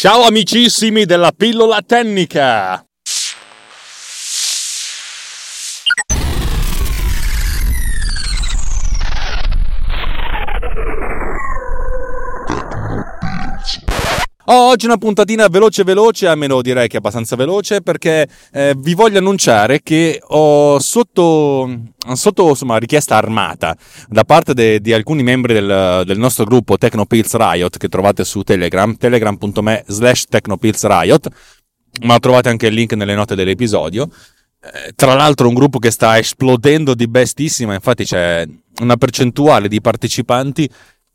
Ciao amicissimi della pillola tennica! Oh, oggi una puntatina veloce veloce, almeno direi che abbastanza veloce, perché eh, vi voglio annunciare che ho sotto, sotto insomma, richiesta armata da parte de, di alcuni membri del, del nostro gruppo Technopills Riot che trovate su Telegram, telegram.me slash technopillsriot, ma trovate anche il link nelle note dell'episodio. Eh, tra l'altro un gruppo che sta esplodendo di bestissima, infatti c'è una percentuale di partecipanti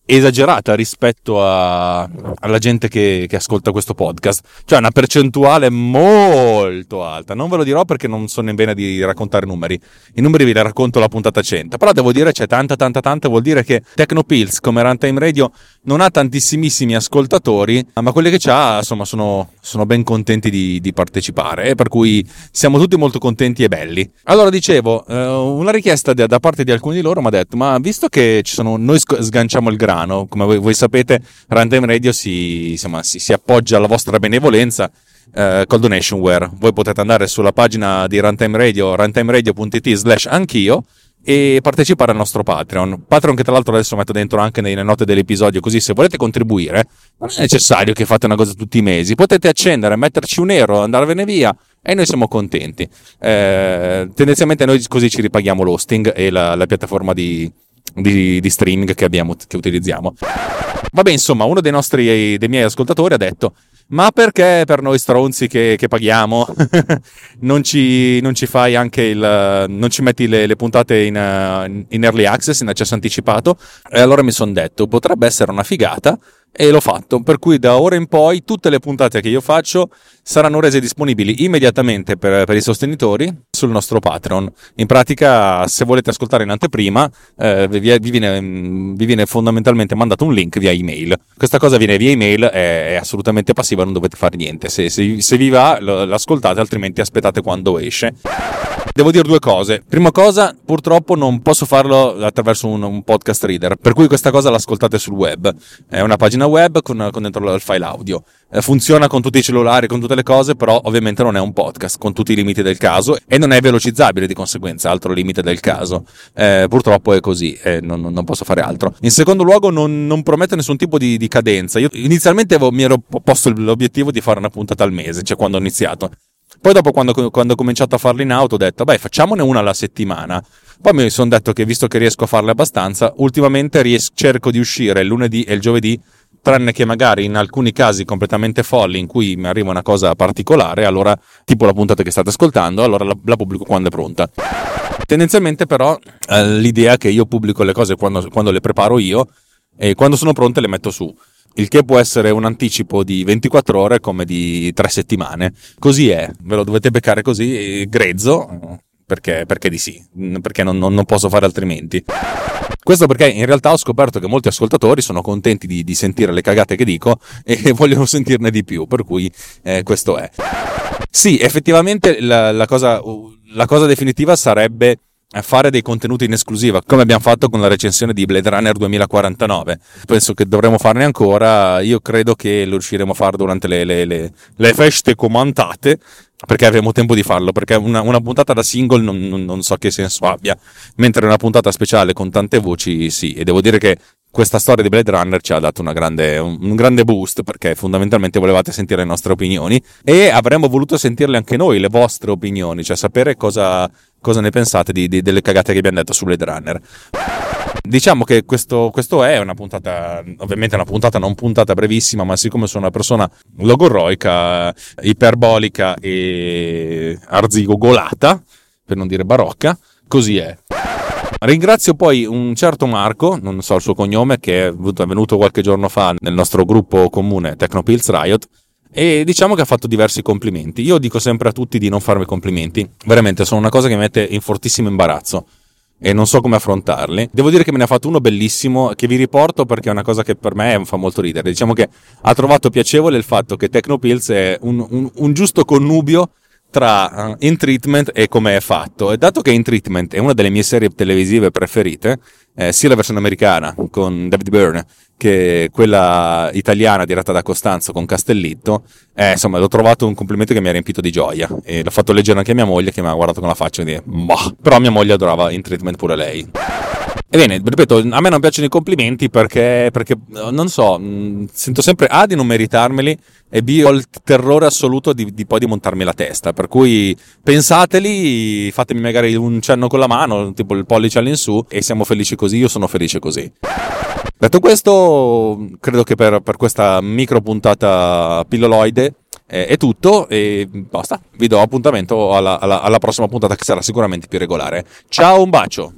esagerata rispetto a, alla gente che, che, ascolta questo podcast, cioè una percentuale molto alta. Non ve lo dirò perché non sono in vena di raccontare numeri. I numeri vi li racconto la puntata 100, però devo dire c'è tanta tanta tanta, vuol dire che Tecnopills come Runtime Radio non ha tantissimissimi ascoltatori, ma quelli che c'ha insomma sono, sono ben contenti di, di partecipare, per cui siamo tutti molto contenti e belli. Allora dicevo, eh, una richiesta da, da parte di alcuni di loro mi ha detto, ma visto che sono, noi sganciamo il grano. Come voi, voi sapete, Runtime Radio si, insomma, si, si, appoggia alla vostra benevolenza eh, col donationware. Voi potete andare sulla pagina di Runtime Radio, runtimeradio.it slash anch'io e partecipare al nostro Patreon. Patreon che tra l'altro adesso metto dentro anche nelle note dell'episodio, così se volete contribuire non è necessario che fate una cosa tutti i mesi, potete accendere, metterci un euro, andarvene via e noi siamo contenti. Eh, tendenzialmente noi così ci ripaghiamo l'hosting e la, la piattaforma di, di, di streaming che, abbiamo, che utilizziamo. Vabbè, insomma, uno dei, nostri, dei miei ascoltatori ha detto: Ma perché per noi stronzi che, che paghiamo non, ci, non, ci, fai anche il. non ci metti le, le puntate in, in, early access, in accesso anticipato? E allora mi sono detto: potrebbe essere una figata e l'ho fatto. Per cui da ora in poi tutte le puntate che io faccio saranno rese disponibili immediatamente per, per i sostenitori sul nostro Patreon. In pratica, se volete ascoltare in anteprima, eh, vi, vi, viene, vi, viene, fondamentalmente mandato un link via email. Questa cosa viene via email, è, è assolutamente passiva, non dovete fare niente. Se, se, se vi va, l'ascoltate, altrimenti aspettate quando esce. Devo dire due cose. Prima cosa, purtroppo non posso farlo attraverso un, un podcast reader, per cui questa cosa l'ascoltate sul web. È una pagina web con, con dentro il file audio. Eh, funziona con tutti i cellulari, con tutte le cose, però ovviamente non è un podcast, con tutti i limiti del caso e non è velocizzabile di conseguenza, altro limite del caso. Eh, purtroppo è così, eh, non, non, posso fare altro. In secondo luogo non, non promette nessun tipo di, di cadenza. Io inizialmente avevo, mi ero posto l'obiettivo di fare una puntata al mese, cioè quando ho iniziato. Poi dopo quando, quando ho cominciato a farlo in auto ho detto, beh facciamone una alla settimana. Poi mi sono detto che visto che riesco a farle abbastanza, ultimamente ries- cerco di uscire il lunedì e il giovedì tranne che magari in alcuni casi completamente folli in cui mi arriva una cosa particolare, allora tipo la puntata che state ascoltando, allora la, la pubblico quando è pronta. Tendenzialmente però eh, l'idea che io pubblico le cose quando, quando le preparo io e quando sono pronte le metto su il che può essere un anticipo di 24 ore come di 3 settimane. Così è, ve lo dovete beccare così, grezzo, perché, perché di sì, perché non, non, non, posso fare altrimenti. Questo perché in realtà ho scoperto che molti ascoltatori sono contenti di, di sentire le cagate che dico e vogliono sentirne di più, per cui eh, questo è. Sì, effettivamente la, la, cosa, la cosa definitiva sarebbe fare dei contenuti in esclusiva, come abbiamo fatto con la recensione di Blade Runner 2049. Penso che dovremo farne ancora. Io credo che lo riusciremo a fare durante le, le, le, le feste commentate, perché avremo tempo di farlo. Perché una, una puntata da single non, non, non, so che senso abbia, mentre una puntata speciale con tante voci, sì. E devo dire che questa storia di Blade Runner ci ha dato grande, un, grande boost perché fondamentalmente volevate sentire le nostre opinioni e avremmo voluto sentirle anche noi, le vostre opinioni, cioè sapere cosa, cosa ne pensate di, di, delle cagate che abbiamo detto su Blade Runner. Diciamo che questo, questo, è una puntata, ovviamente una puntata non puntata brevissima, ma siccome sono una persona logorroica, iperbolica e arzigogolata, per non dire barocca, così è. Ringrazio poi un certo Marco, non so il suo cognome, che è venuto qualche giorno fa nel nostro gruppo comune Technopills Riot. E diciamo che ha fatto diversi complimenti. Io dico sempre a tutti di non farmi complimenti. Veramente sono una cosa che mi mette in fortissimo imbarazzo e non so come affrontarli. Devo dire che me ne ha fatto uno bellissimo che vi riporto perché è una cosa che per me fa molto ridere. Diciamo che ha trovato piacevole il fatto che Technopills è un, un, un giusto connubio tra uh, In Treatment e come è fatto. E dato che In Treatment è una delle mie serie televisive preferite, eh, sia la versione americana con David Byrne che quella italiana diretta da Costanzo con Castellitto, eh, insomma, l'ho trovato un complimento che mi ha riempito di gioia e l'ho fatto leggere anche a mia moglie che mi ha guardato con la faccia e dire, bah, però mia moglie adorava in treatment pure lei. Ebbene, ripeto, a me non piacciono i complimenti perché, perché non so, mm, sento sempre A di non meritarmeli e B ho il terrore assoluto di, di poi di montarmi la testa. Per cui pensateli, fatemi magari un cenno con la mano, tipo il pollice all'insù e siamo felici così, io sono felice così. Detto questo, credo che per, per questa micro puntata pilloloide eh, è tutto e basta. Vi do appuntamento alla, alla, alla prossima puntata che sarà sicuramente più regolare. Ciao, un bacio!